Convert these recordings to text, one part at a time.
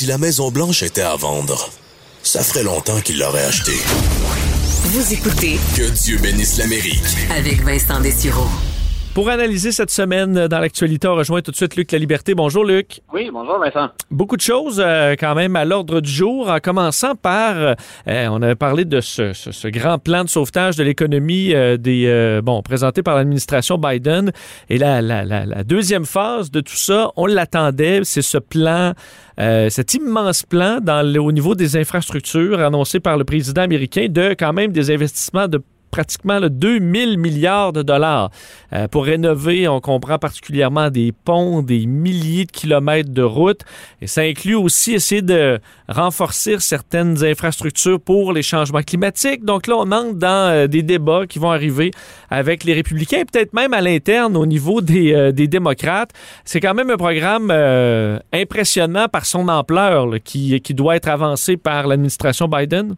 Si la Maison Blanche était à vendre, ça ferait longtemps qu'il l'aurait achetée. Vous écoutez Que Dieu bénisse l'Amérique. avec Vincent Dessureau. Pour analyser cette semaine dans l'actualité, on rejoint tout de suite Luc La Liberté. Bonjour Luc. Oui, bonjour Vincent. Beaucoup de choses euh, quand même à l'ordre du jour, en commençant par, euh, on avait parlé de ce, ce- ce grand plan de sauvetage de l'économie euh, des, bon, présenté par l'administration Biden. Et la, la, la, la deuxième phase de tout ça, on l'attendait, c'est ce plan, cet immense plan dans au niveau des infrastructures annoncé par le président américain de quand même des investissements de pratiquement là, 2000 milliards de dollars euh, pour rénover, on comprend particulièrement des ponts, des milliers de kilomètres de routes. Et ça inclut aussi essayer de renforcer certaines infrastructures pour les changements climatiques. Donc là, on entre dans euh, des débats qui vont arriver avec les républicains peut-être même à l'interne au niveau des, euh, démocrates. C'est quand même un programme impressionnant par son ampleur qui doit être avancé par l'administration Biden.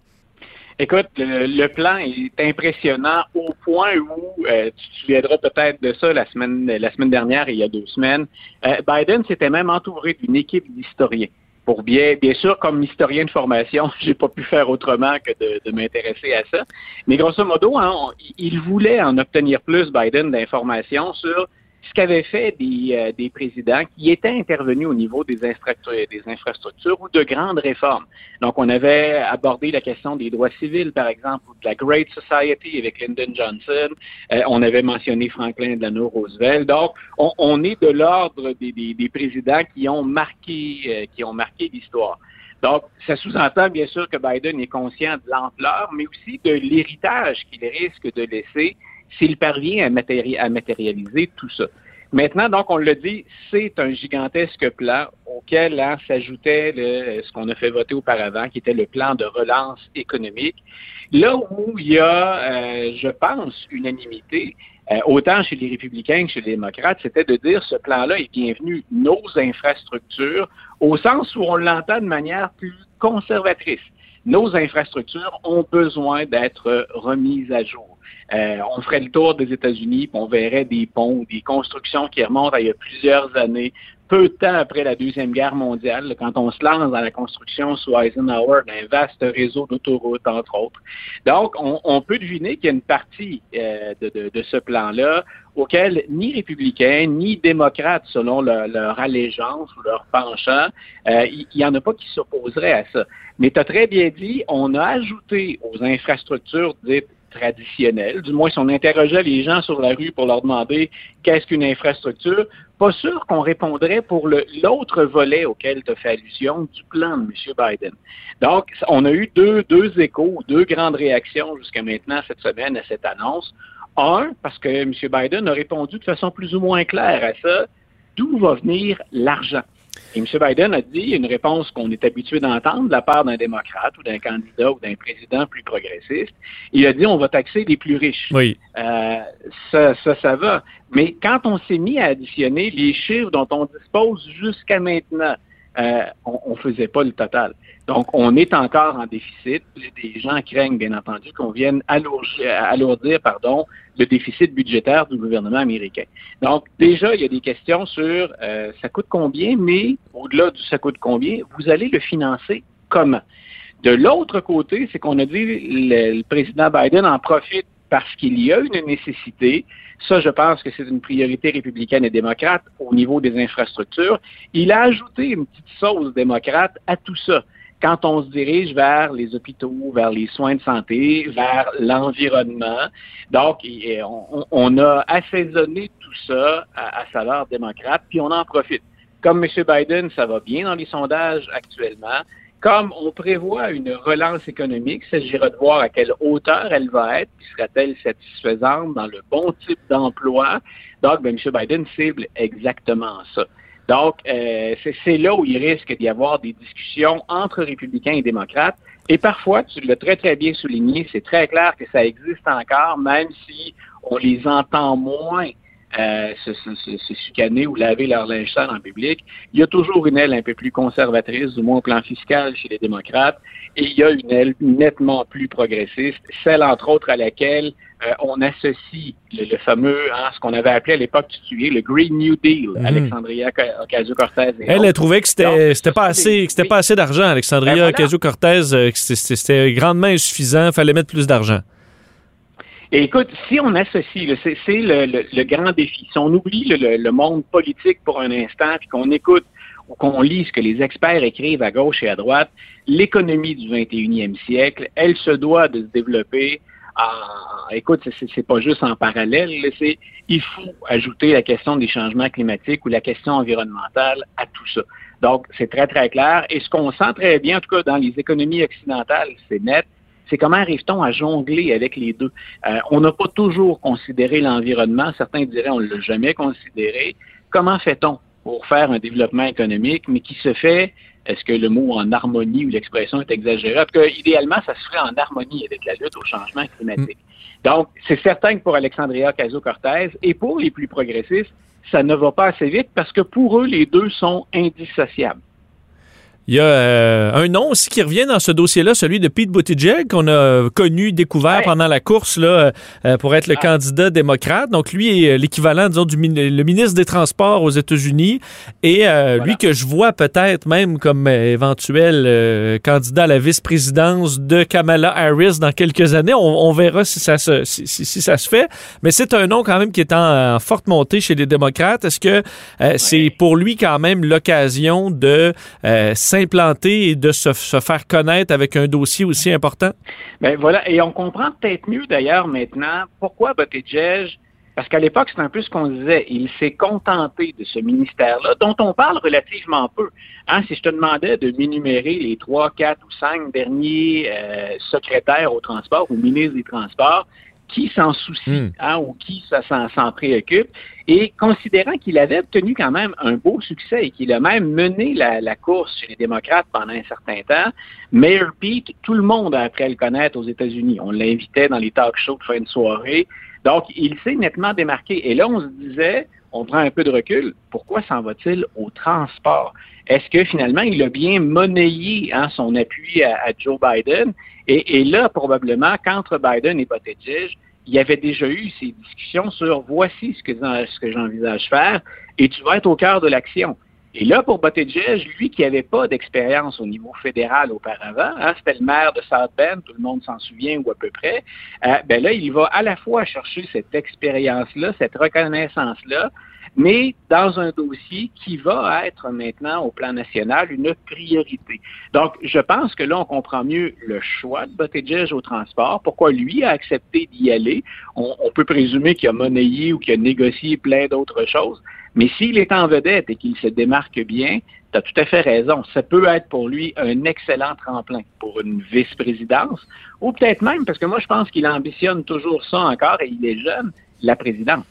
Écoute, le, plan est impressionnant au point où euh, tu te souviendras peut-être de ça la semaine la semaine dernière, il y a deux semaines. Euh, Biden s'était même entouré d'une équipe d'historiens. Pour bien, bien sûr, comme historien de formation, j'ai pas pu faire autrement que de, m'intéresser à ça. Mais grosso modo, hein, il voulait en obtenir plus Biden d'informations sur ce qu'avaient fait des, euh, des présidents qui étaient intervenus au niveau des, infrastructures, ou de grandes réformes. Donc, on avait abordé la question des droits civils, par exemple, ou de la Great Society avec Lyndon Johnson. Euh, on avait mentionné Franklin Delano Roosevelt. Donc, on, on est de l'ordre des, des- des présidents qui ont marqué, euh, qui ont marqué l'histoire. Donc, ça sous-entend bien sûr que Biden est conscient de l'ampleur, mais aussi de l'héritage qu'il risque de laisser s'il parvient à, matéri- à matérialiser tout ça. Maintenant, donc, on l'a dit, c'est un gigantesque plan auquel hein, s'ajoutait le- ce qu'on a fait voter auparavant, qui était le plan de relance économique. Là où il y a, euh, je pense, unanimité, euh, autant chez les républicains que chez les démocrates, c'était de dire ce plan-là est bienvenu nos infrastructures, au sens où on l'entend de manière plus conservatrice. Nos infrastructures ont besoin d'être remises à jour. Euh, on ferait le tour des États-Unis, on verrait des ponts, des constructions qui remontent à il y a plusieurs années, peu de temps après la Deuxième Guerre mondiale, quand on se lance dans la construction sous Eisenhower d'un vaste réseau d'autoroutes, entre autres. Donc, on, on peut deviner qu'il y a une partie euh, de, de- de ce plan-là auquel ni républicains ni démocrates, selon leur, leur allégeance ou leur penchant, euh, il n'y en a pas qui s'opposeraient à ça. Mais tu as très bien dit, on a ajouté aux infrastructures dites traditionnelles, du moins si on interrogeait les gens sur la rue pour leur demander qu'est-ce qu'une infrastructure, pas sûr qu'on répondrait pour l'autre volet auquel tu as fait allusion du plan de M. Biden. Donc, on a eu deux, deux échos, deux grandes réactions jusqu'à maintenant cette semaine à cette annonce. Un, parce que M. Biden a répondu de façon plus ou moins claire à ça, d'où va venir l'argent? Et M. Biden a dit une réponse qu'on est habitué d'entendre de la part d'un démocrate ou d'un candidat ou d'un président plus progressiste. Il a dit on va taxer les plus riches. Oui. Euh, ça, ça, ça va. Mais quand on s'est mis à additionner les chiffres dont on dispose jusqu'à maintenant, euh, on ne faisait pas le total. Donc, on est encore en déficit. Des gens craignent, bien entendu, qu'on vienne alourdir, pardon, le déficit budgétaire du gouvernement américain. Donc, déjà, il y a des questions sur euh, ça coûte combien, mais au-delà du ça coûte combien, vous allez le financer comment? De l'autre côté, c'est qu'on a dit le, le président Biden en profite parce qu'il y a une nécessité. Ça, je pense que c'est une priorité républicaine et démocrate au niveau des infrastructures. Il a ajouté une petite sauce démocrate à tout ça. Quand on se dirige vers les hôpitaux, vers les soins de santé, vers l'environnement. Donc, on, on a assaisonné tout ça à, à saveur démocrate, puis on en profite. Comme M. Biden, ça va bien dans les sondages actuellement. Comme on prévoit une relance économique, il s'agira de voir à quelle hauteur elle va être, puis sera-t-elle satisfaisante dans le bon type d'emploi. Donc, ben, M. Biden cible exactement ça. Donc, euh, c'est c'est là où il risque d'y avoir des discussions entre républicains et démocrates. Et parfois, tu l'as très, très bien souligné, c'est très clair que ça existe encore, même si on les entend moins euh, se, se, se, chicaner ou laver leur linge sale en public. Il y a toujours une aile un peu plus conservatrice, du moins au plan fiscal chez les démocrates, et il y a une aile nettement plus progressiste, celle entre autres à laquelle euh, on associe le, fameux, hein, ce qu'on avait appelé à l'époque, tu le Green New Deal, mhm. Alexandria Ocasio-Cortez. Elle, a trouvé que c'était pas assez, que c'était pas assez d'argent, Alexandria ben Ocasio-Cortez, euh, que c'était grandement insuffisant, il fallait mettre plus d'argent. Et écoute, si on associe, c'est le, grand défi. Si on oublie le, monde politique pour un instant, puis qu'on écoute ou qu'on lit ce que les experts écrivent à gauche et à droite, l'économie du 21e siècle, elle se doit de se développer en, écoute, c'est pas juste en parallèle, c'est il faut ajouter la question des changements climatiques ou la question environnementale à tout ça. Donc, c'est très, très clair. Et ce qu'on sent très bien, en tout cas dans les économies occidentales, c'est net, c'est comment arrive-t-on à jongler avec les deux? Euh, on n'a pas toujours considéré l'environnement. Certains diraient on ne l'a jamais considéré. Comment fait-on pour faire un développement économique, mais qui se fait, est-ce que le mot en harmonie ou l'expression est exagérée? Parce que idéalement, ça se ferait en harmonie avec la lutte au changement climatique. Mm. Donc, c'est certain que pour Alexandria Caso-Cortez et pour les plus progressistes, ça ne va pas assez vite parce que pour eux, les deux sont indissociables. Il y a euh, un nom aussi qui revient dans ce dossier-là, celui de Pete Buttigieg, qu'on a connu, découvert pendant la course là, euh, pour être le ah. candidat démocrate. Donc, lui est l'équivalent, disons, du le ministre des Transports aux États-Unis. Et euh, lui que je vois peut-être même comme éventuel candidat à la vice-présidence de Kamala Harris dans quelques années. On, verra si ça, se, si, ça se fait. Mais c'est un nom quand même qui est en, forte montée chez les démocrates. Est-ce que c'est pour lui quand même l'occasion de s'implanter et de se, faire connaître avec un dossier aussi important? Ben voilà, et on comprend peut-être mieux d'ailleurs maintenant pourquoi Buttigieg parce qu'à l'époque, c'est un peu ce qu'on disait. Il s'est contenté de ce ministère-là, dont on parle relativement peu. Hein, si je te demandais de m'énumérer les trois, quatre ou cinq derniers euh, secrétaires au transport ou ministres des Transports, qui s'en soucie hmm. hein, ou qui s'en préoccupe. Et considérant qu'il avait obtenu quand même un beau succès et qu'il a même mené la, course chez les démocrates pendant un certain temps, Mayor Pete, tout le monde a appris à le connaître aux États-Unis. On l'invitait dans les talk shows de fin de soirée. Donc, il s'est nettement démarqué. Et là, on se disait, on prend un peu de recul, pourquoi s'en va-t-il au transport? Est-ce que finalement, il a bien monnayé hein, son appui à, Joe Biden? Et, là, probablement, qu'entre Biden et Buttigieg, il y avait déjà eu ces discussions sur voici ce que, j'envisage faire et tu vas être au cœur de l'action. Et là, pour Buttigieg, lui qui n'avait pas d'expérience au niveau fédéral auparavant, hein, c'était le maire de South Bend, tout le monde s'en souvient ou à peu près, euh, ben là, il va à la fois chercher cette expérience-là, cette reconnaissance-là, mais dans un dossier qui va être maintenant au plan national une priorité. Donc, je pense que là, on comprend mieux le choix de Buttigieg au transport, pourquoi lui a accepté d'y aller. On, peut présumer qu'il a monnayé ou qu'il a négocié plein d'autres choses, mais s'il est en vedette et qu'il se démarque bien, tu as tout à fait raison. Ça peut être pour lui un excellent tremplin pour une vice-présidence, ou peut-être même, parce que moi je pense qu'il ambitionne toujours ça encore et il est jeune, la présidence.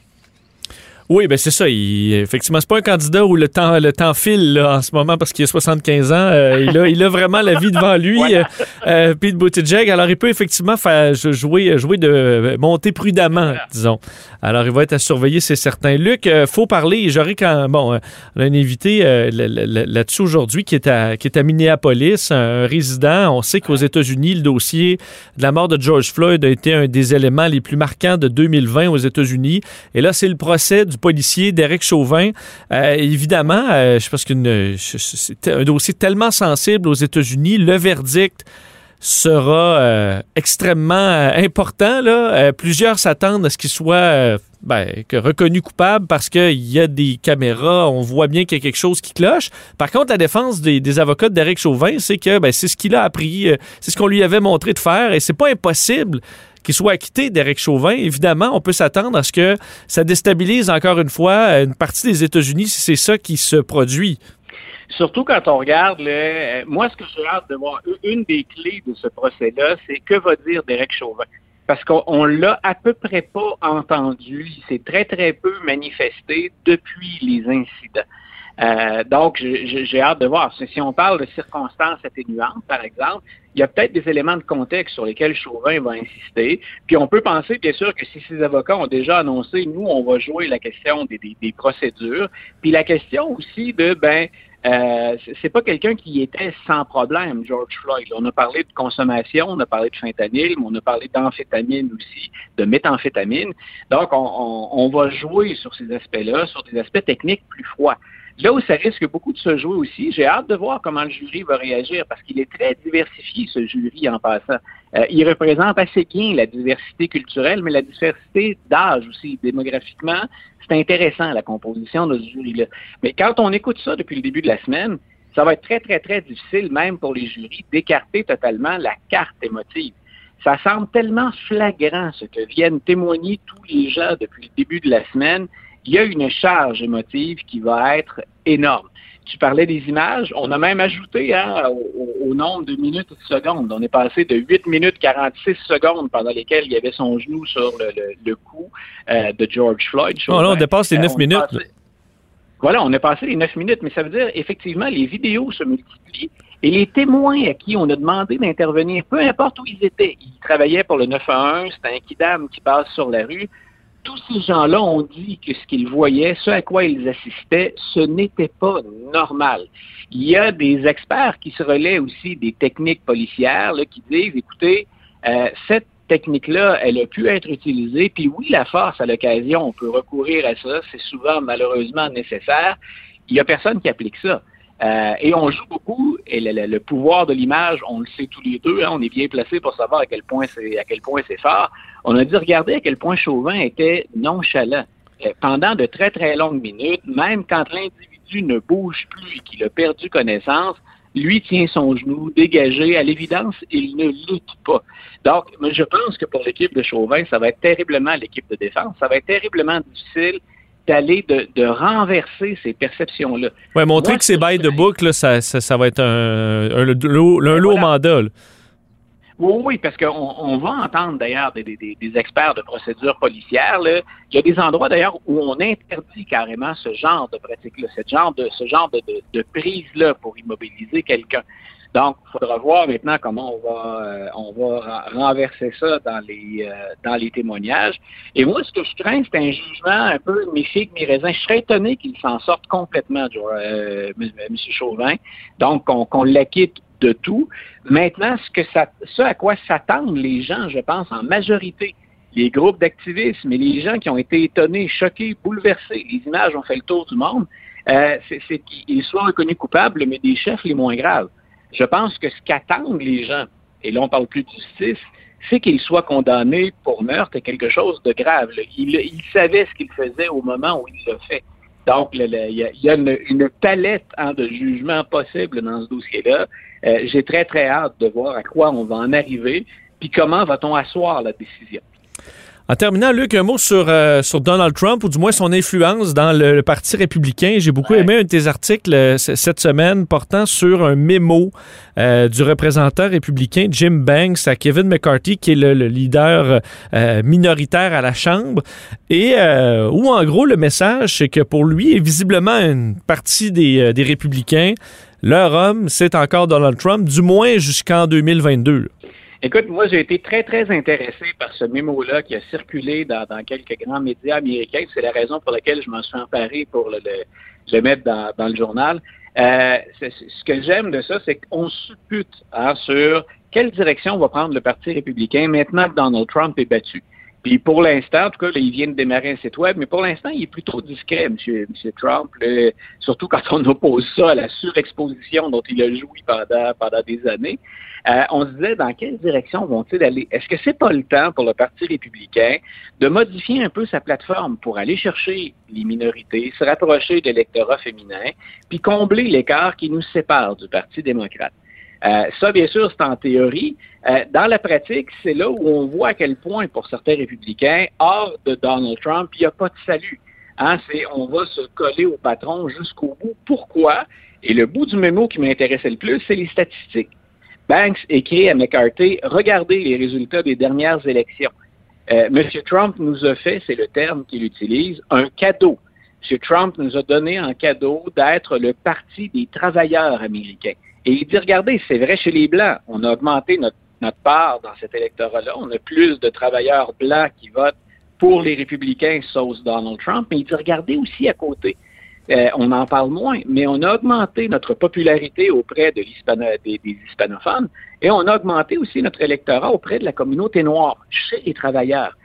Oui, ben c'est ça. Il, effectivement, c'est pas un candidat où le temps, le temps file en ce moment parce qu'il a 75 ans. Euh, il, a, il a vraiment la vie devant lui. Euh, euh, Pete Buttigieg. Alors, il peut effectivement faire jouer, jouer de monter prudemment, disons. Alors, il va être à surveiller, c'est certain. Luc, faut parler. J'aurais quand bon, on a un invité là-dessus aujourd'hui qui est à qui est à Minneapolis, un résident. On sait qu'aux États-Unis, le dossier de la mort de George Floyd a été un des éléments les plus marquants de 2020 aux États-Unis. Et là, c'est le procès du policier Derek Chauvin. Euh, évidemment, euh, je pense que c'est un dossier tellement sensible aux États-Unis. Le verdict sera euh, extrêmement important. Plusieurs s'attendent à ce qu'il soit ben, reconnu coupable parce qu'il y a des caméras, on voit bien qu'il y a quelque chose qui cloche. Par contre, la défense des, avocats de Derek Chauvin, c'est que ben, c'est ce qu'il a appris, c'est ce qu'on lui avait montré de faire et c'est pas impossible qu'il soit acquitté d'Éric Chauvin, évidemment, on peut s'attendre à ce que ça déstabilise encore une fois une partie des États-Unis si c'est ça qui se produit. Surtout quand on regarde, euh, moi, ce que j'ai hâte de voir, une des clés de ce procès-là, c'est que va dire Derek Chauvin. Parce qu'on l'a à peu près pas entendu. Il s'est très, très peu manifesté depuis les incidents. Euh, donc, j'ai hâte de voir. Si on parle de circonstances atténuantes, par exemple, il y a peut-être des éléments de contexte sur lesquels Chauvin va insister. Puis on peut penser, bien sûr, que si ces avocats ont déjà annoncé, nous, on va jouer la question des, procédures. Puis la question aussi de, ben, euh, c'est pas quelqu'un qui était sans problème, George Floyd. On a parlé de consommation, on a parlé de fentanyl, mais on a parlé d'amphétamine aussi, de méthamphétamine. Donc, on, on va jouer sur ces aspects-là, sur des aspects techniques plus froids. Là où ça risque beaucoup de se jouer aussi, j'ai hâte de voir comment le jury va réagir parce qu'il est très diversifié, ce jury, en passant. Euh, il représente assez bien la diversité culturelle, mais la diversité d'âge aussi, démographiquement. C'est intéressant, la composition de ce jury-là. Mais quand on écoute ça depuis le début de la semaine, ça va être très, très, très difficile, même pour les jurys, d'écarter totalement la carte émotive. Ça semble tellement flagrant ce que viennent témoigner tous les gens depuis le début de la semaine il y a une charge émotive qui va être énorme. Tu parlais des images, on a même ajouté hein, au, nombre de minutes et de secondes. On est passé de 8 minutes 46 secondes pendant lesquelles il y avait son genou sur le, cou euh, de George Floyd. Oh, on dépasse les 9 euh, minutes. voilà, on a passé les 9 minutes, mais ça veut dire effectivement les vidéos se multiplient et les témoins à qui on a demandé d'intervenir, peu importe où ils étaient, ils travaillaient pour le 911, c'était un kidam qui passe sur la rue, tous ces gens-là ont dit que ce qu'ils voyaient, ce à quoi ils assistaient, ce n'était pas normal. Il y a des experts qui se relaient aussi des techniques policières qui disent, écoutez, euh, cette technique-là, elle a pu être utilisée, puis oui, la force, à l'occasion, on peut recourir à ça, c'est souvent malheureusement nécessaire. Il n'y a personne qui applique ça. Euh, et on joue beaucoup, et le, pouvoir de l'image, on le sait tous les deux, hein, on est bien placé pour savoir à quel point c'est à quel point c'est fort. On a dit regarder à quel point Chauvin était nonchalant. Euh, pendant de très très longues minutes, même quand l'individu ne bouge plus et qu'il a perdu connaissance, lui tient son genou dégagé. À l'évidence, il ne lutte pas. Donc, je pense que pour l'équipe de Chauvin, ça va être terriblement l'équipe de défense. Ça va être terriblement difficile d'aller de, renverser ces perceptions-là. Oui, montrer que c'est bail de boucle, ça, ça, va être un, un, lourd mandat. Oui, oui, parce qu'on on va entendre d'ailleurs des, experts de procédures policières. Il y a des endroits d'ailleurs où on interdit carrément ce genre de pratique-là, ce genre de, ce genre de, prise-là pour immobiliser quelqu'un. Donc, il faudra voir maintenant comment on va, euh, renverser ça dans les, euh, dans les témoignages. Et moi, ce que je crains, c'est un jugement un peu mi-figue, mi-raisin. Je serais étonné qu'il s'en sorte complètement, euh, M. Chauvin. Donc, qu'on l'acquitte de tout. Maintenant, ce, à quoi s'attendent les gens, je pense, en majorité, les groupes d'activisme et les gens qui ont été étonnés, choqués, bouleversés, les images ont fait le tour du monde, euh, c'est qu'ils soient reconnus coupables, mais des chefs les moins graves. Je pense que ce qu'attendent les gens, et là on parle plus de justice, c'est qu'ils soient condamnés pour meurtre et quelque chose de grave. Il, il savait ce qu'il faisait au moment où il le fait. Donc, il y a, une, palette hein, de jugements possibles dans ce dossier-là. Euh, j'ai très, très hâte de voir à quoi on va en arriver, puis comment va-t-on asseoir la décision? En terminant, Luc, un mot sur, euh, sur Donald Trump, ou du moins son influence dans le, Parti républicain. J'ai beaucoup aimé un de tes articles euh, cette semaine portant sur un mémo euh, du représentant républicain Jim Banks à Kevin McCarthy, qui est le, leader minoritaire à la Chambre, et où, en gros, le message, c'est que pour lui, et visiblement une partie des, des républicains, leur homme, c'est encore Donald Trump, du moins jusqu'en 2022. Écoute, moi, j'ai été très, très intéressé par ce mémo-là qui a circulé dans, quelques grands médias américains. C'est la raison pour laquelle je m'en suis emparé pour le, mettre dans, le journal. Euh, ce que j'aime de ça, c'est qu'on suppute hein, sur quelle direction va prendre le Parti républicain maintenant que Donald Trump est battu. Puis pour l'instant, en tout cas, il vient de démarrer un site web, mais pour l'instant, il est plutôt discret, M. Trump, surtout quand on oppose ça à la surexposition dont il a joui pendant, pendant des années. Euh, on se disait dans quelle direction vont-ils aller? Est-ce que c'est pas le temps pour le Parti républicain de modifier un peu sa plateforme pour aller chercher les minorités, se rapprocher de l'électorat féminin, puis combler l'écart qui nous sépare du Parti démocrate? Euh, ça, bien sûr, c'est en théorie. Euh, dans la pratique, c'est là où on voit à quel point, pour certains républicains, hors de Donald Trump, il n'y a pas de salut. Hein, c'est on va se coller au patron jusqu'au bout. Pourquoi? Et le bout du mémo qui m'intéressait le plus, c'est les statistiques. Banks écrit à McCarthy, regardez les résultats des dernières élections. Euh, M. Trump nous a fait, c'est le terme qu'il utilise, un cadeau. M. Trump nous a donné en cadeau d'être le parti des travailleurs américains. Et il dit, regardez, c'est vrai chez les Blancs, on a augmenté notre, notre part dans cet électorat-là, on a plus de travailleurs blancs qui votent pour les républicains, sauf Donald Trump, mais il dit, regardez aussi à côté. Euh, on en parle moins, mais on a augmenté notre popularité auprès de des, des, hispanophones et on a augmenté aussi notre électorat auprès de la communauté noire, chez les travailleurs.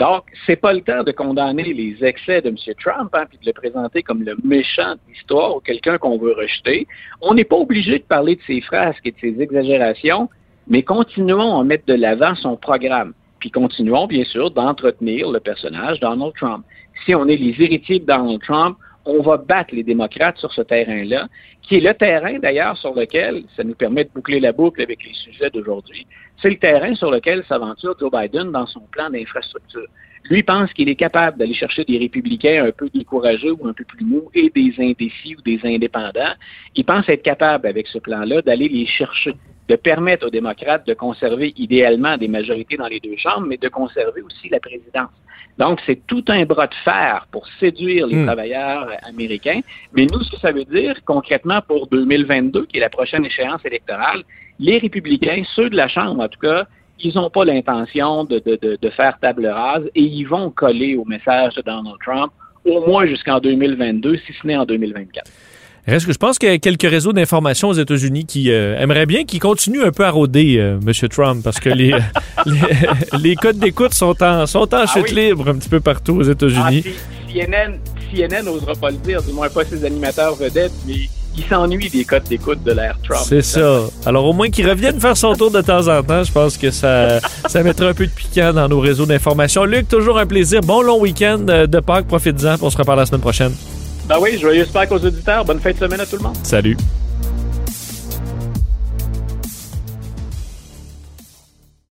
Donc, c'est pas le temps de condamner les excès de M. Trump, hein, puis de le présenter comme le méchant de l'histoire ou quelqu'un qu'on veut rejeter. On n'est pas obligé de parler de ses frasques et de ses exagérations, mais continuons à mettre de l'avant son programme. Puis continuons, bien sûr, d'entretenir le personnage Donald Trump. Si on est les héritiers de Donald Trump, on va battre les démocrates sur ce terrain-là, qui est le terrain d'ailleurs sur lequel, ça nous permet de boucler la boucle avec les sujets d'aujourd'hui, c'est le terrain sur lequel s'aventure Joe Biden dans son plan d'infrastructure. Lui pense qu'il est capable d'aller chercher des républicains un peu découragés ou un peu plus mous et des indécis ou des indépendants. Il pense être capable, avec ce plan-là, d'aller les chercher de permettre aux démocrates de conserver idéalement des majorités dans les deux chambres, mais de conserver aussi la présidence. Donc, c'est tout un bras de fer pour séduire les hmm. travailleurs américains. Mais nous, ce que ça veut dire concrètement pour 2022, qui est la prochaine échéance électorale, les républicains, ceux de la Chambre en tout cas, ils n'ont pas l'intention de, de, de, faire table rase et ils vont coller au message de Donald Trump au moins jusqu'en 2022, si ce n'est en 2024. Reste que je pense qu'il y a quelques réseaux d'information aux États-Unis qui euh, aimeraient bien qu'il continue un peu à rôder, euh, M. Trump, parce que les, les, codes d'écoute sont en, sont en ah chute libre un petit peu partout aux États-Unis. Ah, CNN, CNN n'osera pas le dire, du moins pas ses animateurs vedettes, mais il s'ennuie des codes d'écoute de l'ère Trump. C'est ça. Alors au moins qu'il revienne faire son tour de temps en temps, je pense que ça, ça mettra un peu de piquant dans nos réseaux d'information. Luc, toujours un plaisir. Bon long week-end euh, de Pâques. Profites-en. On se reparle la semaine prochaine. Ben oui, joyeux Pâques aux auditeurs. Bonne fin de semaine à tout le monde. Salut.